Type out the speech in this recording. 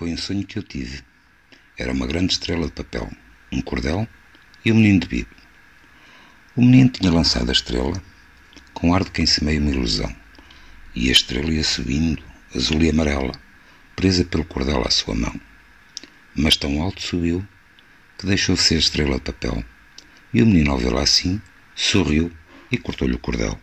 Foi um sonho que eu tive. Era uma grande estrela de papel, um cordel e um menino de bico. O menino tinha lançado a estrela com ar de quem semeia uma ilusão, e a estrela ia subindo, azul e amarela, presa pelo cordel à sua mão. Mas tão alto subiu que deixou de ser estrela de papel, e o menino, ao vê-la assim, sorriu e cortou-lhe o cordel.